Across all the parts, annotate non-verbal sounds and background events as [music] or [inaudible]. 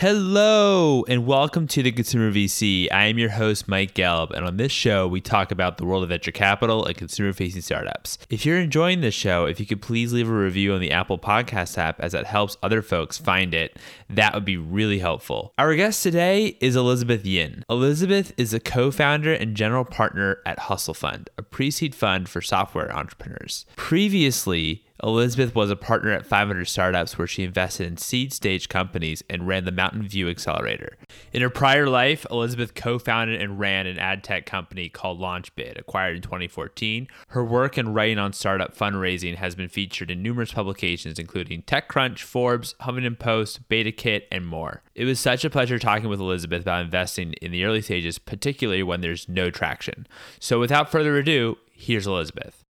Hello, and welcome to the Consumer VC. I am your host, Mike Gelb, and on this show, we talk about the world of venture capital and consumer facing startups. If you're enjoying this show, if you could please leave a review on the Apple Podcast app as that helps other folks find it, that would be really helpful. Our guest today is Elizabeth Yin. Elizabeth is a co founder and general partner at Hustle Fund, a pre seed fund for software entrepreneurs. Previously, Elizabeth was a partner at 500 Startups where she invested in seed stage companies and ran the Mountain View Accelerator. In her prior life, Elizabeth co founded and ran an ad tech company called LaunchBit, acquired in 2014. Her work and writing on startup fundraising has been featured in numerous publications, including TechCrunch, Forbes, Huffington Post, BetaKit, and more. It was such a pleasure talking with Elizabeth about investing in the early stages, particularly when there's no traction. So without further ado, here's Elizabeth.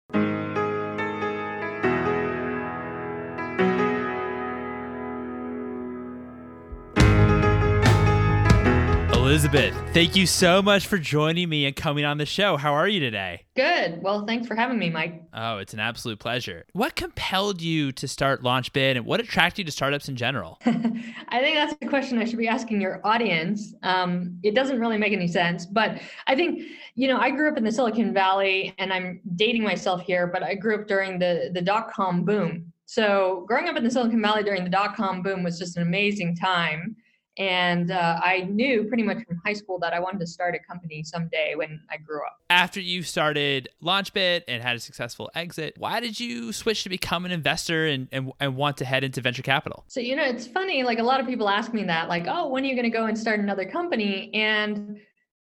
Elizabeth, thank you so much for joining me and coming on the show. How are you today? Good. Well, thanks for having me, Mike. Oh, it's an absolute pleasure. What compelled you to start LaunchBit and what attracted you to startups in general? [laughs] I think that's a question I should be asking your audience. Um, it doesn't really make any sense, but I think, you know, I grew up in the Silicon Valley and I'm dating myself here, but I grew up during the, the dot com boom. So growing up in the Silicon Valley during the dot com boom was just an amazing time. And uh, I knew pretty much from high school that I wanted to start a company someday when I grew up. After you started LaunchBit and had a successful exit, why did you switch to become an investor and, and, and want to head into venture capital? So, you know, it's funny, like a lot of people ask me that, like, oh, when are you going to go and start another company? And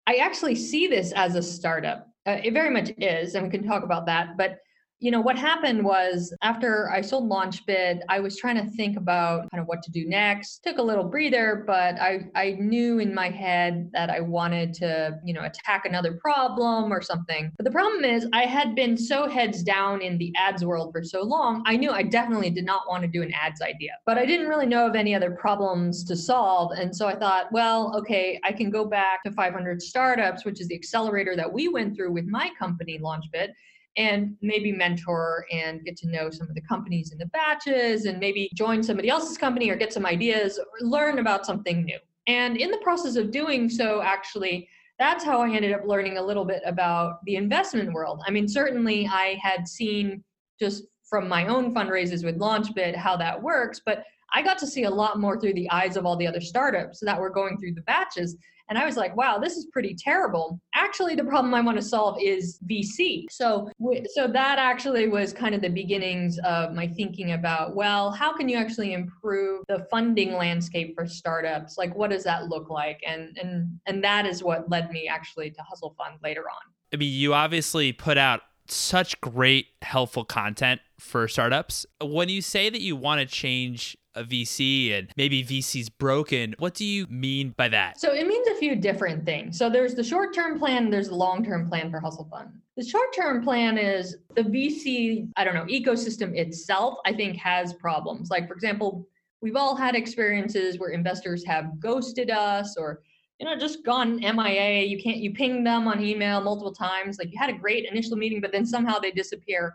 I actually see this as a startup. Uh, it very much is, and we can talk about that. But you know what happened was after i sold launchbit i was trying to think about kind of what to do next. Took a little breather but i i knew in my head that i wanted to you know attack another problem or something. But the problem is i had been so heads down in the ads world for so long i knew i definitely did not want to do an ads idea. But i didn't really know of any other problems to solve and so i thought well okay i can go back to 500 startups which is the accelerator that we went through with my company launchbit and maybe mentor and get to know some of the companies in the batches and maybe join somebody else's company or get some ideas or learn about something new. And in the process of doing so, actually, that's how I ended up learning a little bit about the investment world. I mean, certainly I had seen just from my own fundraisers with LaunchBit how that works, but I got to see a lot more through the eyes of all the other startups that were going through the batches. And I was like, wow, this is pretty terrible. Actually, the problem I want to solve is VC. So, so that actually was kind of the beginnings of my thinking about, well, how can you actually improve the funding landscape for startups? Like, what does that look like? And and and that is what led me actually to Hustle Fund later on. I mean, you obviously put out such great, helpful content for startups. When you say that you want to change a VC and maybe VC's broken. What do you mean by that? So it means a few different things. So there's the short term plan, there's the long term plan for Hustle Fund. The short term plan is the VC, I don't know, ecosystem itself, I think has problems. Like, for example, we've all had experiences where investors have ghosted us or you know just gone mia you can't you ping them on email multiple times like you had a great initial meeting but then somehow they disappear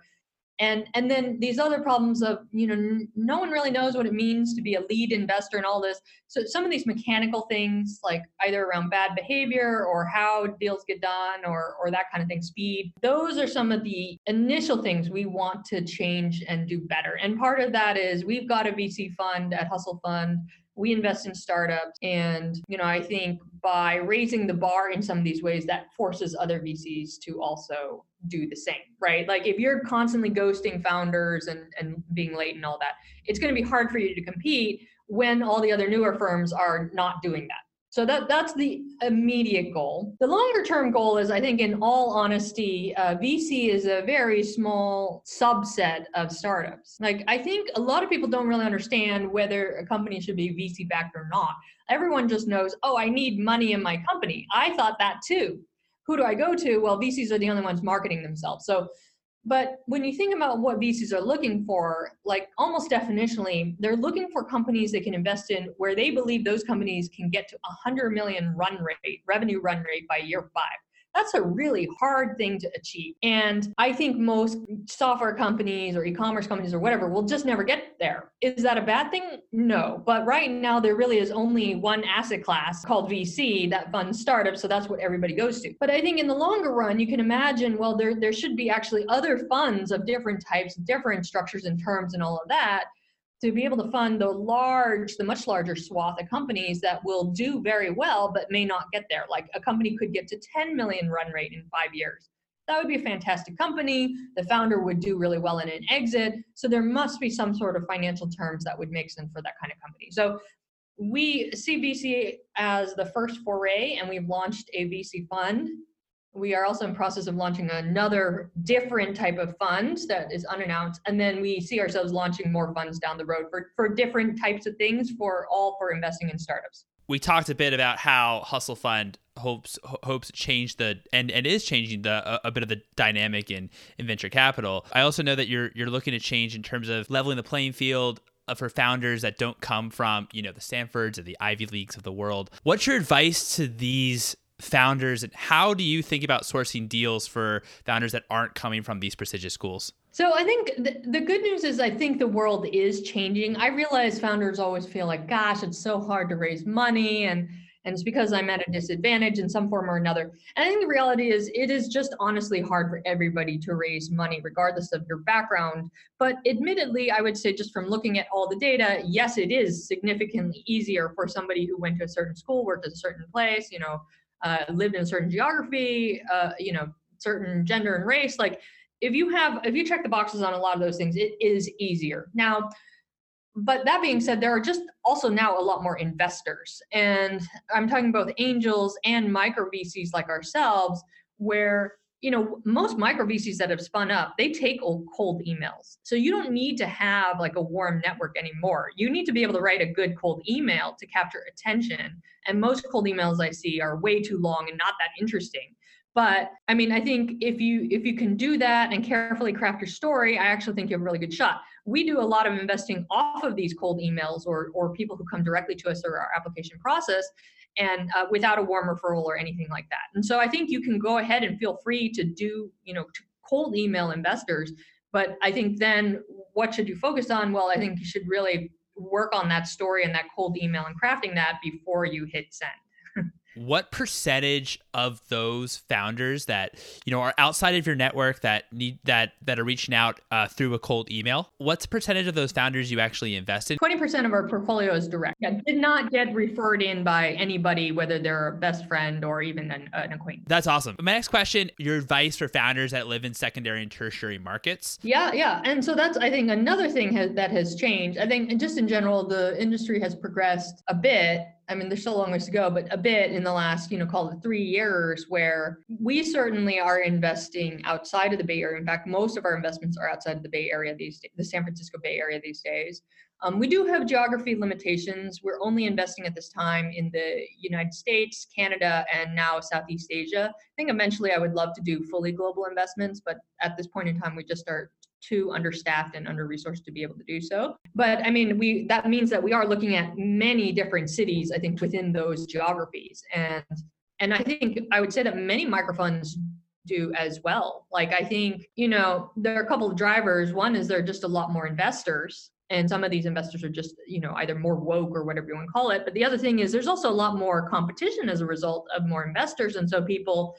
and and then these other problems of you know no one really knows what it means to be a lead investor and all this. So some of these mechanical things like either around bad behavior or how deals get done or or that kind of thing speed those are some of the initial things we want to change and do better. And part of that is we've got a vc fund at hustle fund we invest in startups and you know i think by raising the bar in some of these ways that forces other vcs to also do the same right? Like if you're constantly ghosting founders and and being late and all that it's going to be hard for you to compete when all the other newer firms are not doing that so that that's the immediate goal. The longer term goal is, I think, in all honesty, uh, VC is a very small subset of startups. Like I think a lot of people don't really understand whether a company should be VC backed or not. Everyone just knows, oh, I need money in my company. I thought that too. Who do I go to? Well, VCs are the only ones marketing themselves. So but when you think about what VCs are looking for, like almost definitionally, they're looking for companies they can invest in where they believe those companies can get to 100 million run rate, revenue run rate by year five. That's a really hard thing to achieve. And I think most software companies or e commerce companies or whatever will just never get there. Is that a bad thing? No. But right now, there really is only one asset class called VC that funds startups. So that's what everybody goes to. But I think in the longer run, you can imagine, well, there, there should be actually other funds of different types, different structures and terms and all of that to be able to fund the large, the much larger swath of companies that will do very well but may not get there. Like a company could get to 10 million run rate in five years. That would be a fantastic company. The founder would do really well in an exit. So there must be some sort of financial terms that would make sense for that kind of company. So we see VC as the first foray, and we've launched a VC fund we are also in process of launching another different type of fund that is unannounced and then we see ourselves launching more funds down the road for, for different types of things for all for investing in startups. We talked a bit about how hustle fund hopes hopes change the and, and is changing the a, a, bit of the dynamic in, in venture capital. I also know that you're you're looking to change in terms of leveling the playing field uh, for founders that don't come from you know the stanfords or the ivy leagues of the world. What's your advice to these founders and how do you think about sourcing deals for founders that aren't coming from these prestigious schools? So i think the, the good news is i think the world is changing. I realize founders always feel like gosh it's so hard to raise money and and it's because i'm at a disadvantage in some form or another. And i think the reality is it is just honestly hard for everybody to raise money regardless of your background. But admittedly i would say just from looking at all the data yes it is significantly easier for somebody who went to a certain school worked at a certain place you know uh, lived in a certain geography, uh, you know, certain gender and race. Like if you have, if you check the boxes on a lot of those things, it is easier. Now, but that being said, there are just also now a lot more investors. And I'm talking both angels and micro VCs like ourselves, where you know most micro vcs that have spun up they take old cold emails. So you don't need to have like a warm network anymore. You need to be able to write a good cold email to capture attention. And most cold emails i see are way too long and not that interesting. But i mean i think if you if you can do that and carefully craft your story i actually think you have a really good shot. We do a lot of investing off of these cold emails or or people who come directly to us through our application process and uh, without a warm referral or anything like that. And so I think you can go ahead and feel free to do, you know, to cold email investors. But I think then what should you focus on? Well, I think you should really work on that story and that cold email and crafting that before you hit send what percentage of those founders that you know are outside of your network that need that that are reaching out uh, through a cold email what's percentage of those founders you actually invested? 20% of our portfolio is direct. Yeah, did not get referred in by anybody whether they're a best friend or even an, an acquaintance. That's awesome. My next question your advice for founders that live in secondary and tertiary markets? Yeah yeah and so that's i think another thing has, that has changed. I think just in general the industry has progressed a bit I mean, there's still a long ways to go, but a bit in the last, you know, call it three years, where we certainly are investing outside of the Bay Area. In fact, most of our investments are outside of the Bay Area these days, the San Francisco Bay Area these days. Um, we do have geography limitations. We're only investing at this time in the United States, Canada, and now Southeast Asia. I think eventually I would love to do fully global investments, but at this point in time, we just are too understaffed and under resourced to be able to do so. But I mean, we that means that we are looking at many different cities, I think, within those geographies. And and I think I would say that many microfunds do as well. Like I think, you know, there are a couple of drivers. One is there are just a lot more investors. And some of these investors are just, you know, either more woke or whatever you want to call it. But the other thing is there's also a lot more competition as a result of more investors. And so people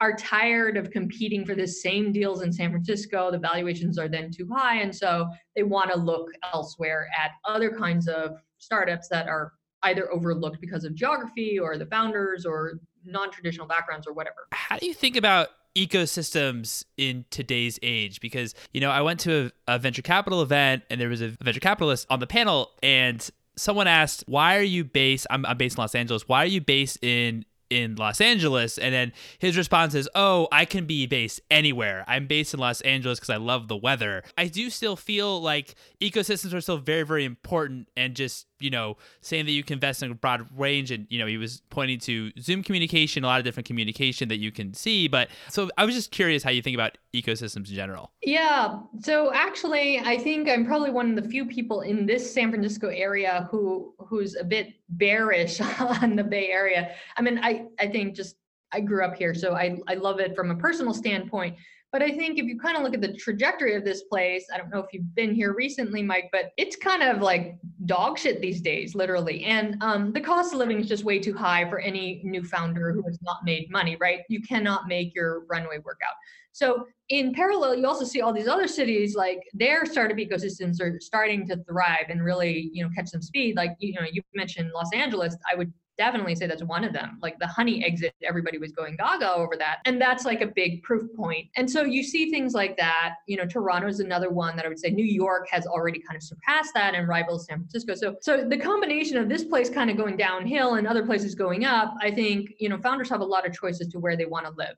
are tired of competing for the same deals in San Francisco. The valuations are then too high. And so they want to look elsewhere at other kinds of startups that are either overlooked because of geography or the founders or non traditional backgrounds or whatever. How do you think about ecosystems in today's age because you know i went to a, a, venture capital event and there was a venture capitalist on the panel and someone asked why are you based I'm, I'm based in los angeles why are you based in in Los Angeles. And then his response is, Oh, I can be based anywhere. I'm based in Los Angeles because I love the weather. I do still feel like ecosystems are still very, very important and just you know, saying that you can invest in a broad range. And, you know, he was pointing to Zoom communication, a lot of different communication that you can see. But so I was just curious how you think about ecosystems in general. Yeah. So actually, I think I'm probably one of the few people in this San Francisco area who who's a bit bearish [laughs] on the Bay Area. I mean, I, I think just I grew up here, so I, I love it from a personal standpoint. But I think if you kind of look at the trajectory of this place, I don't know if you've been here recently, Mike, but it's kind of like dog shit these days, literally. And um, the cost of living is just way too high for any new founder who has not made money, right? You cannot make your runway work out. So in parallel, you also see all these other cities like their startup ecosystems are starting to thrive and really, you know, catch some speed. Like you know, you mentioned Los Angeles. I would definitely say that's one of them. Like the honey exit, everybody was going gaga over that. And that's like a big proof point. And so you see things like that. You know, Toronto is another one that I would say New York has already kind of surpassed that and rivals San Francisco. So so the combination of this place kind of going downhill and other places going up, I think, you know, founders have a lot of choices to where they want to live.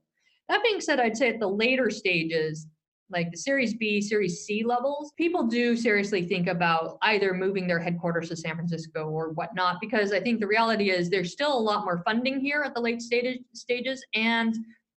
That being said, I'd say at the later stages, like the Series B, Series C levels, people do seriously think about either moving their headquarters to San Francisco or whatnot, because I think the reality is there's still a lot more funding here at the late stage, stages, and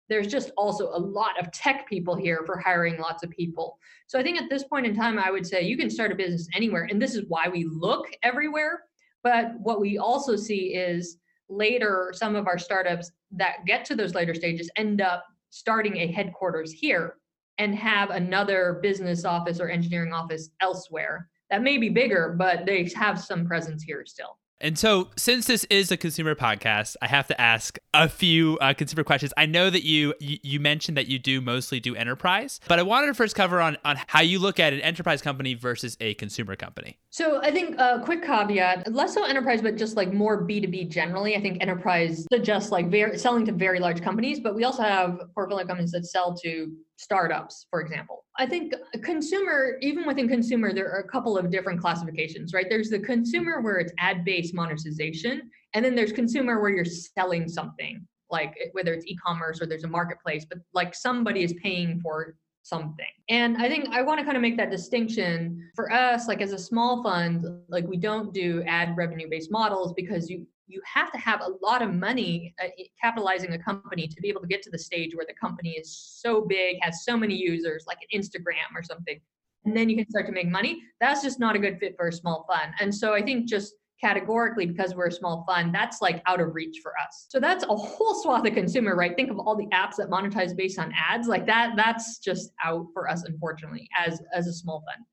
there's just also a lot of tech people here for hiring lots of people. So I think at this point in time, I would say you can start a business anywhere, and this is why we look everywhere. But what we also see is later, some of our startups that get to those later stages end up starting a headquarters here and have another business office or engineering office elsewhere that may be bigger, but they have some presence here still. And so, since this is a consumer podcast, I have to ask a few uh, consumer questions. I know that you, you, you mentioned that you do mostly do enterprise, but I wanted to first cover on on how you look at an enterprise company versus a consumer company. So I think a quick caveat, less so enterprise, but just like more B2B generally. I think enterprise just like very selling to very large companies, but we also have portfolio companies that sell to startups, for example. I think consumer, even within consumer, there are a couple of different classifications, right? There's the consumer where it's ad-based monetization, and then there's consumer where you're selling something, like whether it's e-commerce or there's a marketplace, but like somebody is paying for something. And I think I want to kind of make that distinction for us, like as a small fund, like we don't do ad revenue based models because you you have to have a lot of money uh, capitalizing a company to be able to get to the stage where the company is so big, has so many users, like an Instagram or something, and then you can start to make money. That's just not a good fit for a small fund. And so I think just categorically because we're a small fund that's like out of reach for us so that's a whole swath of consumer right think of all the apps that monetize based on ads like that that's just out for us unfortunately as as a small fund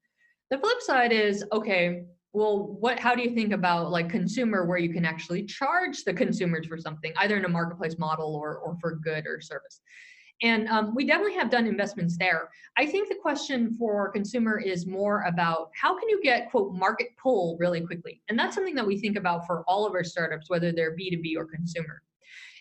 the flip side is okay well what how do you think about like consumer where you can actually charge the consumers for something either in a marketplace model or or for good or service and um, we definitely have done investments there. I think the question for consumer is more about how can you get quote market pull really quickly, and that's something that we think about for all of our startups, whether they're B two B or consumer.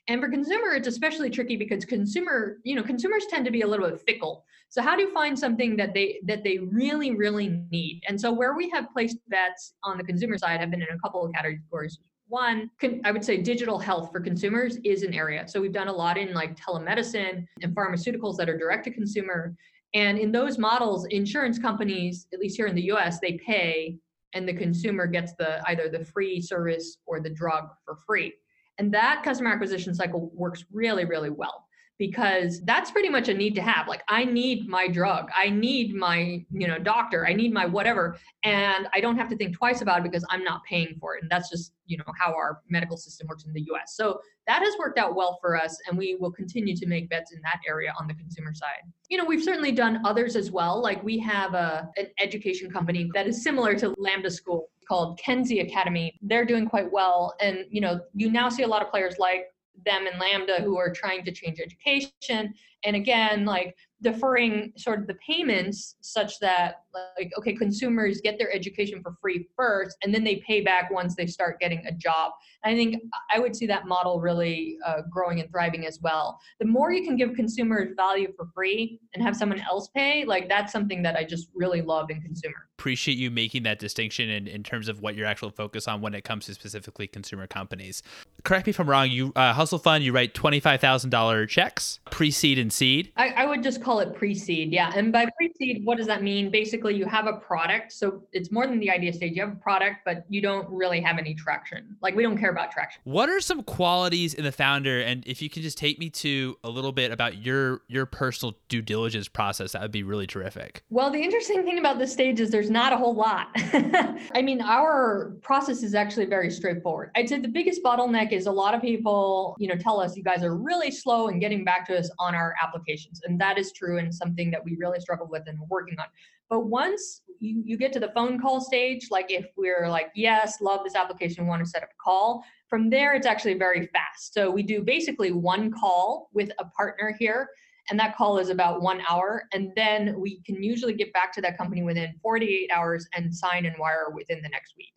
And for consumer, it's especially tricky because consumer, you know, consumers tend to be a little bit fickle. So how do you find something that they that they really really need? And so where we have placed bets on the consumer side have been in a couple of categories. One, I would say digital health for consumers is an area. So we've done a lot in like telemedicine and pharmaceuticals that are direct to consumer. And in those models, insurance companies, at least here in the US, they pay and the consumer gets the either the free service or the drug for free. And that customer acquisition cycle works really, really well because that's pretty much a need to have. Like i need my drug. I need my you know doctor. I need my whatever. And i don't have to think twice about it because i'm not paying for it. And that's just you know how our medical system works in the us so that has worked out well for us and we will continue to make bets in that area on the consumer side. You know we've certainly done others as well. Like we have a an education company that is similar to lambda school called kenzie academy. They're doing quite well. And you know you now see a lot of players like them and Lambda who are trying to change education. And again, like deferring sort of the payments such that like okay consumers get their education for free first and then they pay back once they start getting a job i think i would see that model really uh, growing and thriving as well the more you can give consumers value for free and have someone else pay like that's something that i just really love in consumer appreciate you making that distinction in, in terms of what your actual focus on when it comes to specifically consumer companies correct me if i'm wrong you uh, hustle fund you write $25000 checks pre-seed and seed I, I would just call it pre-seed. Yeah. And by pre seed, what does that mean? Basically, you have a product. So it's more than the idea stage. You have a product, but you don't really have any traction. Like we don't care about traction. What are some qualities in the founder? And if you can just take me to a little bit about your your personal due diligence process, that would be really terrific. Well, the interesting thing about this stage is there's not a whole lot. [laughs] I mean, our process is actually very straightforward. I'd say the biggest bottleneck is a lot of people, you know, tell us you guys are really slow in getting back to us on our applications. And that is true and something that we really struggle with and we're working on. But once you, you get to the phone call stage, like if we're like, yes, love this application, want to set up a call, from there it's actually very fast. So we do basically one call with a partner here and that call is about one hour and then we can usually get back to that company within 48 hours and sign and wire within the next week.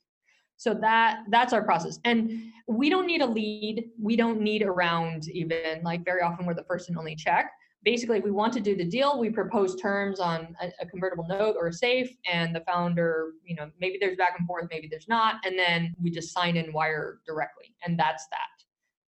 So that that's our process. And we don't need a lead. We don't need a round even. Like very often we're the first and only check basically we want to do the deal. We propose terms on a, a, convertible note or a safe and the founder you know maybe there's back and forth maybe there's not and then we just sign and wire directly and that's that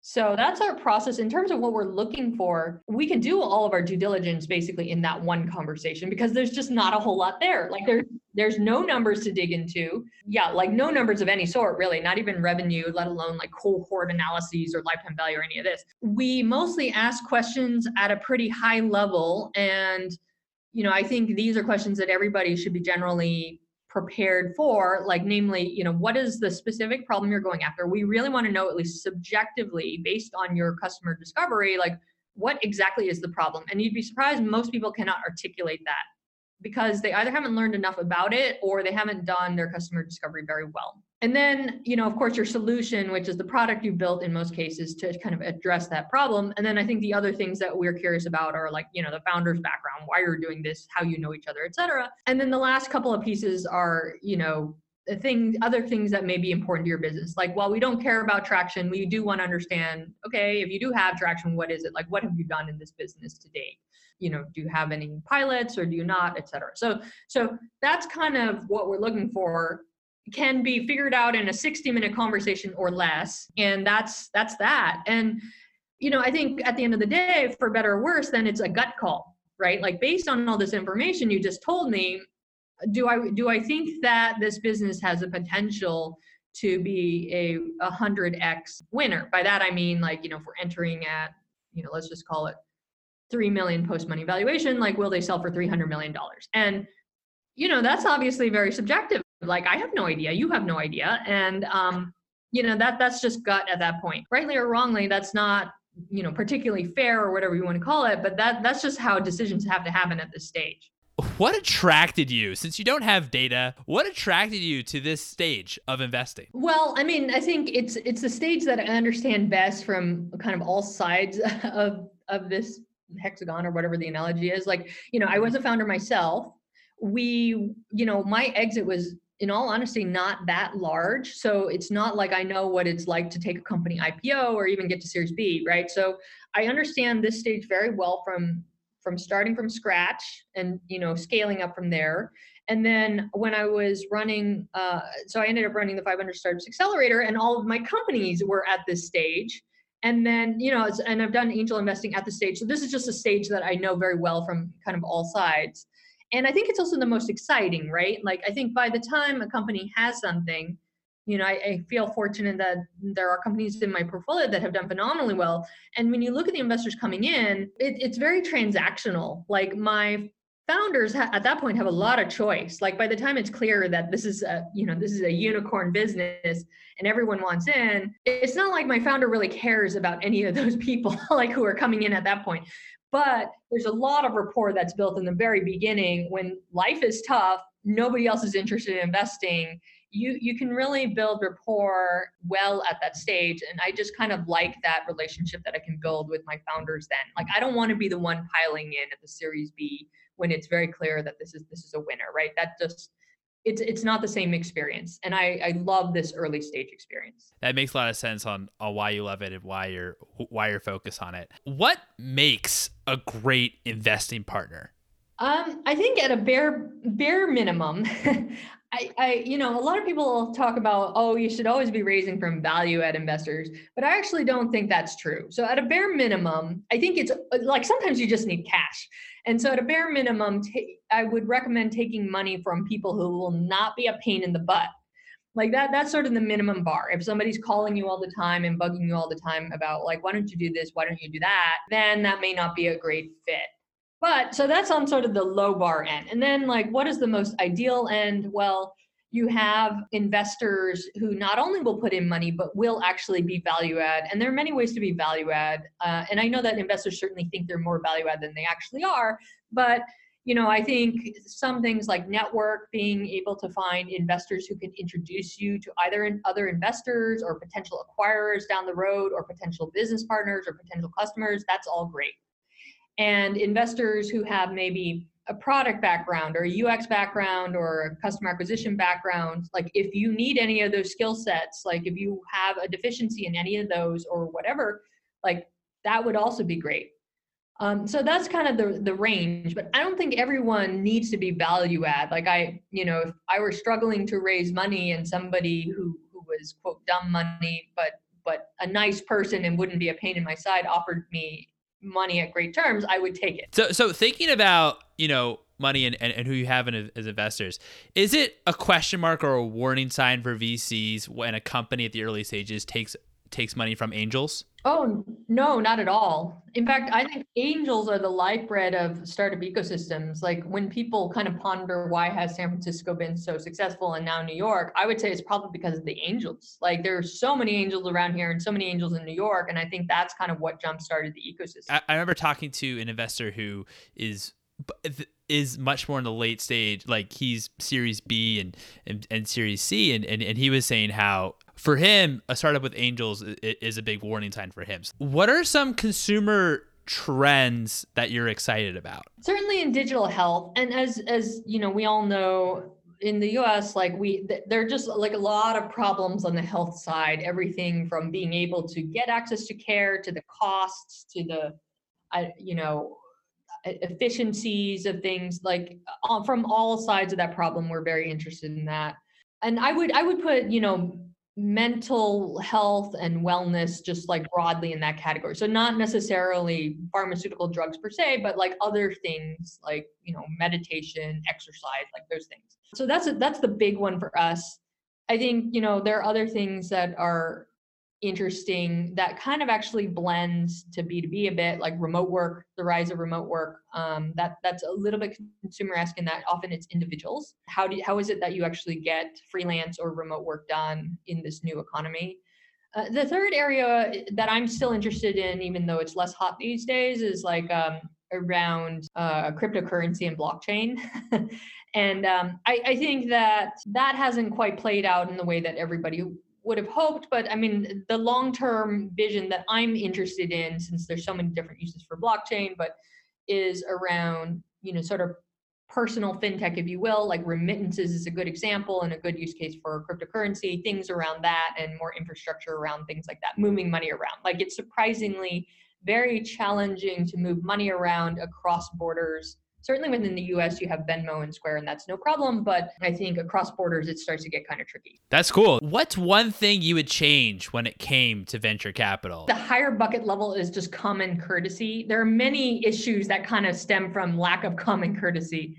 so that's our process. In terms of what we're looking for, we can do all of our due diligence basically in that one conversation because there's just not a whole lot there. Like there's there's no numbers to dig into. Yeah, like no numbers of any sort, really, not even revenue, let alone like cohort analyses or lifetime value or any of this. We mostly ask questions at a pretty high level. And, you know, I think these are questions that everybody should be generally prepared for like namely you know what is the specific problem you're going after we really want to know at least subjectively based on your customer discovery like what exactly is the problem and you'd be surprised most people cannot articulate that because they either haven't learned enough about it or they haven't done their customer discovery very well. And then, you know, of course, your solution, which is the product you built in most cases to kind of address that problem. And then I think the other things that we're curious about are like, you know, the founder's background, why you're doing this, how you know each other, et cetera. And then the last couple of pieces are, you know, the thing other things that may be important to your business. Like while we don't care about traction we do want to understand okay if you do have traction what is it? Like what have you done in this business to date? You know do you have any pilots or do you not et cetera? So so that's kind of what we're looking for can be figured out in a 60 minute conversation or less and that's that's that. And you know i think at the end of the day for better or worse then it's a gut call right? Like based on all this information you just told me do i do i think that this business has a potential to be a 100x winner? By that i mean like you know if we're entering at you know let's just call it 3 million post money valuation like will they sell for 300 million dollars? And you know that's obviously very subjective like i have no idea. You have no idea. And um you know that that's just gut at that point. Rightly or wrongly that's not you know particularly fair or whatever you want to call it but that that's just how decisions have to happen at this stage. What attracted you since you don't have data what attracted you to this stage of investing? Well i mean i think it's it's the stage that i understand best from kind of all sides [laughs] of of this hexagon or whatever the analogy is. Like you know i was a founder myself. We you know my exit was in all honesty not that large. So it's not like i know what it's like to take a company ipo or even get to series b right? So i understand this stage very well from from starting from scratch and you know scaling up from there. And then when i was running uh, so i ended up running the 500 startups accelerator and all of my companies were at this stage. And then you know and i've done angel investing at the stage. So this is just a stage that i know very well from kind of all sides and i think it's also the most exciting right? Like i think by the time a company has something you know I, I, feel fortunate that there are companies in my portfolio that have done phenomenally well. And when you look at the investors coming in it, it's very transactional. Like my founders ha- at that point have a lot of choice. Like by the time it's clear that this is a you know this is a unicorn business and everyone wants in it's not like my founder really cares about any of those people [laughs] like who are coming in at that point but there's a lot of rapport that's built in the very beginning when life is tough nobody else is interested in investing you you can really build rapport well at that stage and i just kind of like that relationship that i can build with my founders then like i don't want to be the one piling in at the series b when it's very clear that this is this is a winner, right? That just it's it's not the same experience and i i love this early stage experience that makes a lot of sense on, on why you love it and why you're why you're focused on it what makes a great investing partner um i think at a bare bare minimum [laughs] I, I, you know, a lot of people talk about, oh, you should always be raising from value add investors, but I actually don't think that's true. So, at a bare minimum, I think it's like sometimes you just need cash. And so, at a bare minimum, t- I would recommend taking money from people who will not be a pain in the butt. Like that, that's sort of the minimum bar. If somebody's calling you all the time and bugging you all the time about, like, why don't you do this? Why don't you do that? Then that may not be a great fit. But so that's on sort of the low bar end. And then, like, what is the most ideal end? Well, you have investors who not only will put in money but will actually be value add. And there are many ways to be value add. Uh, and i know that investors certainly think they're more value add than they actually are. But you know i think some things like network being able to find investors who can introduce you to either other investors or potential acquirers down the road or potential business partners or potential customers that's all great. And investors who have maybe a product background or a UX background or a customer acquisition background, like if you need any of those skill sets, like if you have a deficiency in any of those or whatever, like that would also be great. Um, so that's kind of the the range, but I don't think everyone needs to be value add. Like I, you know, if I were struggling to raise money and somebody who who was quote dumb money, but but a nice person and wouldn't be a pain in my side offered me money at great terms, I would take it. So, so thinking about you know money and, and, and who you have in, as investors, is it a question mark or a warning sign for VCs when a company at the early stages takes takes money from angels? Oh, no, not at all. In fact, I think angels are the lifeblood of startup ecosystems. Like when people kind of ponder why has San Francisco been so successful and now New York, I would say it's probably because of the angels. Like there are so many angels around here and so many angels in New York. And I think that's kind of what jump started the ecosystem. I, I remember talking to an investor who is is much more in the late stage like he's series b and and, and series c and, and and he was saying how for him, a startup with angels is a big warning sign for him. What are some consumer trends that you're excited about? Certainly in digital health, and as as you know, we all know in the US, like we, there are just like a lot of problems on the health side. Everything from being able to get access to care, to the costs, to the, I, you know, efficiencies of things. Like uh, from all sides of that problem, we're very interested in that. And I would I would put you know mental health and wellness just like broadly in that category. So not necessarily pharmaceutical drugs per se but like other things like you know meditation exercise like those things. So that's a, that's the big one for us. I think you know there are other things that are interesting that kind of actually blends to B2B a bit, like remote work, the rise of remote work. Um, that that's a little bit consumer asking that often it's individuals. How do you, how is it that you actually get freelance or remote work done in this new economy? Uh, the third area that I'm still interested in, even though it's less hot these days, is like um, around uh, cryptocurrency and blockchain. [laughs] and um, I, I, think that that hasn't quite played out in the way that everybody would have hoped but i mean the long term vision that i'm interested in since there's so many different uses for blockchain but is around you know sort of personal fintech if you will like remittances is a good example and a good use case for cryptocurrency things around that and more infrastructure around things like that moving money around. Like it's surprisingly very challenging to move money around across borders certainly within the US, you have Venmo and Square, and that's no problem. But I think across borders, it starts to get kind of tricky. That's cool. What's one thing you would change when it came to venture capital? The higher bucket level is just common courtesy. There are many issues that kind of stem from lack of common courtesy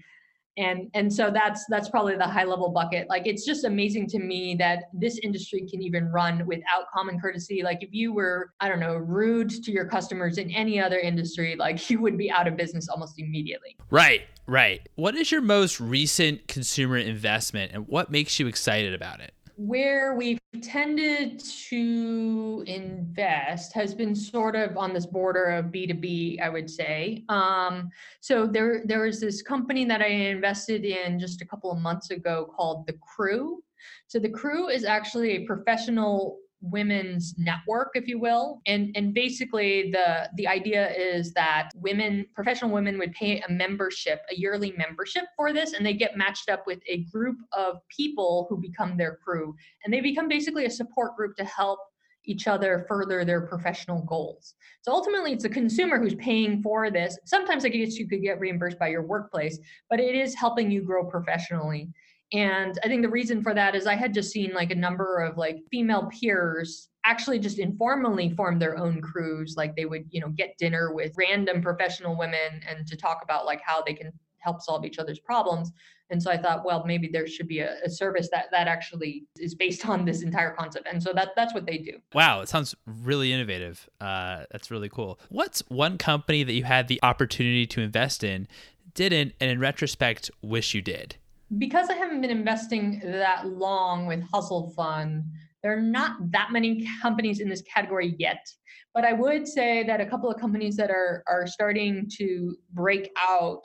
and and so that's that's probably the high level bucket. Like it's just amazing to me that this industry can even run without common courtesy. Like if you were i don't know rude to your customers in any other industry like [laughs] you would be out of business almost immediately. Right right. What is your most recent consumer investment and what makes you excited about it where we've tended to invest has been sort of on this border of B2B, I would say. Um, so there, there was this company that I invested in just a couple of months ago called The Crew. So The Crew is actually a professional women's network if you will and and basically the the idea is that women professional women would pay a membership a yearly membership for this and they get matched up with a group of people who become their crew and they become basically a support group to help each other further their professional goals. So ultimately, it's a consumer who's paying for this. Sometimes I guess you could get reimbursed by your workplace, but it is helping you grow professionally. And I think the reason for that is I had just seen like a number of like female peers actually just informally formed their own crews. Like they would you know get dinner with random professional women and to talk about like how they can help solve each other's problems. And so i thought well maybe there should be a, a, service that that actually is based on this entire concept. And so that that's what they do. Wow it sounds really innovative. Uh, that's really cool. What's one company that you had the opportunity to invest in didn't and in retrospect wish you did because i haven't been investing that long with hustle fund there are not that many companies in this category yet but i would say that a couple of companies that are are starting to break out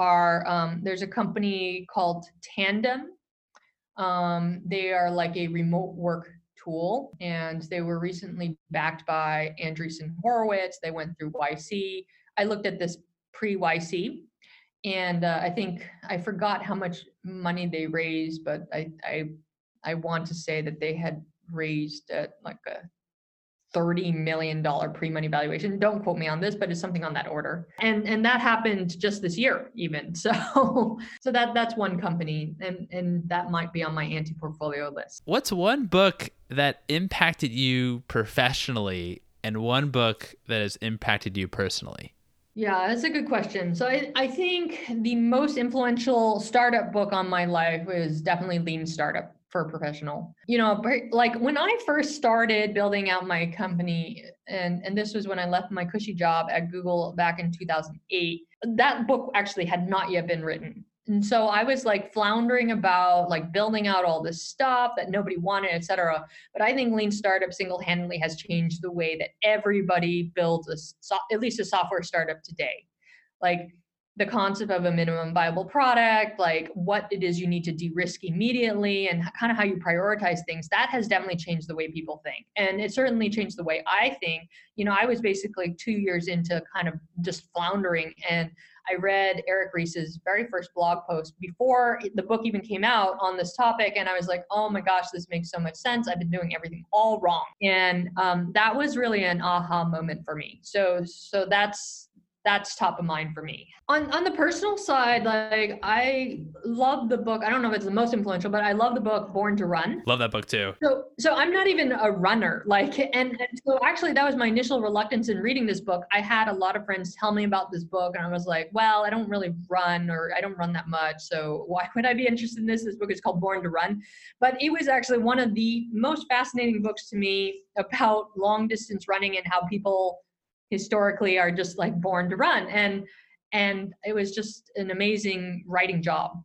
are um, there's a company called Tandem. Um, they are like a remote work tool, and they were recently backed by Andreessen Horowitz. They went through YC. I looked at this pre YC, and uh, I think I forgot how much money they raised, but I I I want to say that they had raised at like a $30 million pre-money valuation. Don't quote me on this, but it's something on that order. And and that happened just this year even. [laughs] So so that that's one company and and that might be on my anti-portfolio list. What's one book that impacted you professionally and one book that has impacted you personally? Yeah, that's a good question. So I, I think the most influential startup book on my life is definitely Lean Startup for a professional. You know, like when I first started building out my company, and and this was when I left my cushy job at Google back in 2008. That book actually had not yet been written. And so I was like floundering about like building out all this stuff that nobody wanted, et cetera. But I think Lean Startup single-handedly has changed the way that everybody builds a so, at least a software startup today. Like the concept of a minimum viable product, like what it is you need to de-risk immediately and kind of how you prioritize things, that has definitely changed the way people think. And it certainly changed the way I think. You know, I was basically two years into kind of just floundering and I read Eric Ries's very first blog post before the book even came out on this topic. And I was like, oh my gosh, this makes so much sense. I've been doing everything all wrong. And um, that was really an aha moment for me. So, so that's, that's top of mind for me. On on the personal side, like I love the book. I don't know if it's the most influential, but I love the book Born to Run. Love that book too. So so I'm not even a runner. [laughs] Like and, and so actually that was my initial reluctance in reading this book. I had a lot of friends tell me about this book and I was like, well, I don't really run or I don't run that much. So why would I be interested in this? This book is called Born to Run. But it was actually one of the most fascinating books to me about long distance running and how people historically are just like born to run and and it was just an amazing writing job.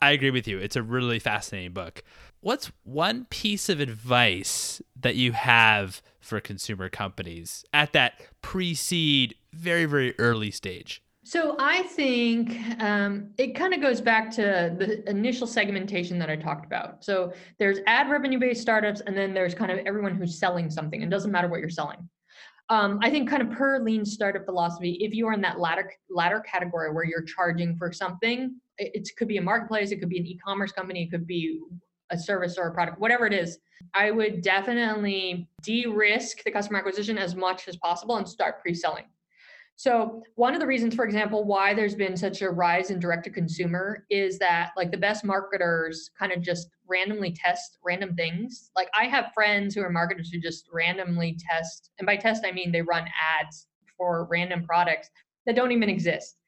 I agree with you. It's a really fascinating book. What's one piece of advice that you have for consumer companies at that pre-seed very very early stage? So I think um, it kind of goes back to the initial segmentation that I talked about. So there's ad revenue based startups, and then there's kind of everyone who's selling something. It doesn't matter what you're selling um, I think kind of per lean startup philosophy, if you are in that latter latter category where you're charging for something, it, it could be a marketplace, it could be an e-commerce company, it could be a service or a product, whatever it is, I would definitely de-risk the customer acquisition as much as possible and start pre-selling. So one of the reasons, for example, why there's been such a rise in direct to consumer is that like the best marketers kind of just randomly test random things. Like I have friends who are marketers who just randomly test, and by test I mean they run ads for random products that don't even exist.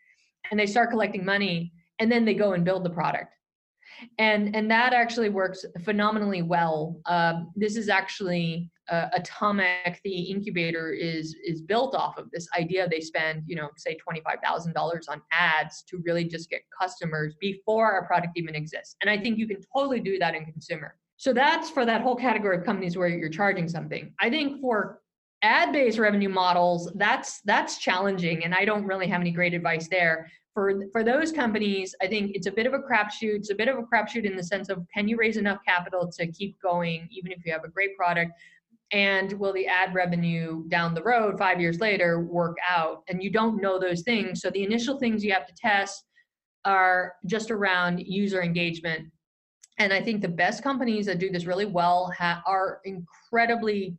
And they start collecting money and then they go and build the product and and that actually works phenomenally well. Um, this is actually uh, Atomic, the incubator is is built off of this idea. They spend you know say twenty five thousand dollars on ads to really just get customers before our product even exists, and I think you can totally do that in consumer. So that's for that whole category of companies where you're charging something. I think for ad-based revenue models, that's that's challenging, and I don't really have any great advice there for for those companies, I think it's a bit of a crapshoot. It's a bit of a crapshoot in the sense of can you raise enough capital to keep going, even if you have a great product, and will the ad revenue down the road five years later work out? And you don't know those things. So the initial things you have to test are just around user engagement. And I think the best companies that do this really well ha- are incredibly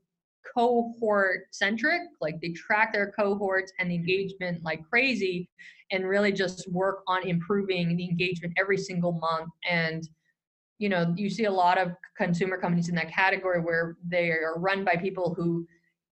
cohort centric like they track their cohorts and the engagement like crazy and really just work on improving the engagement every single month. And you know, you see a lot of consumer companies in that category where they are run by people who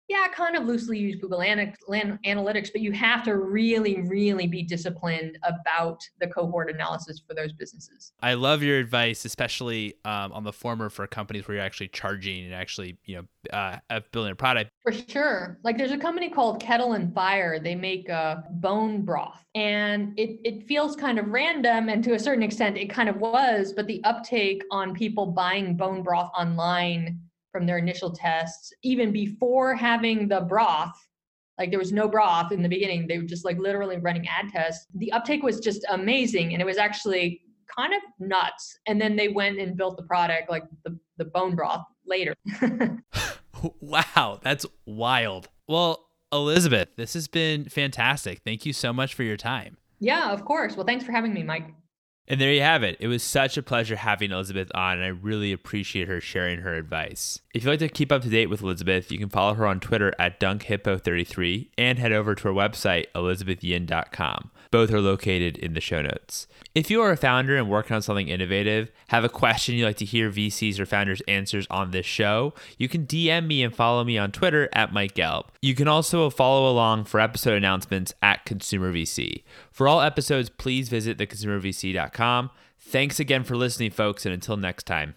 yeah, kind of loosely use Google Analytics, but you have to really, really be disciplined about the cohort analysis for those businesses. I love your advice, especially um, on the former for companies where you're actually charging and actually, you know, uh, building a product. For sure. Like there's a company called Kettle and Fire. They make a bone broth, and it it feels kind of random, and to a certain extent, it kind of was. But the uptake on people buying bone broth online from their initial tests, even before having the broth. Like there was no broth in the beginning. They were just like literally running ad tests. The uptake was just amazing. And it was actually kind of nuts. And then they went and built the product, like the, the bone broth later. [laughs] wow, that's wild. Well, Elizabeth, this has been fantastic. Thank you so much for your time. Yeah, of course. Well, thanks for having me, Mike. And there you have it. It was such a pleasure having Elizabeth on, and I really appreciate her sharing her advice. If you'd like to keep up to date with Elizabeth, you can follow her on Twitter at DunkHippo33 and head over to her website, elizabethyin.com. Both are located in the show notes. If you are a founder and working on something innovative, have a question you'd like to hear VCs or founders' answers on this show, you can DM me and follow me on Twitter at Mike Gelb. You can also follow along for episode announcements at Consumer VC. For all episodes, please visit theconsumervc.com. Thanks again for listening, folks, and until next time.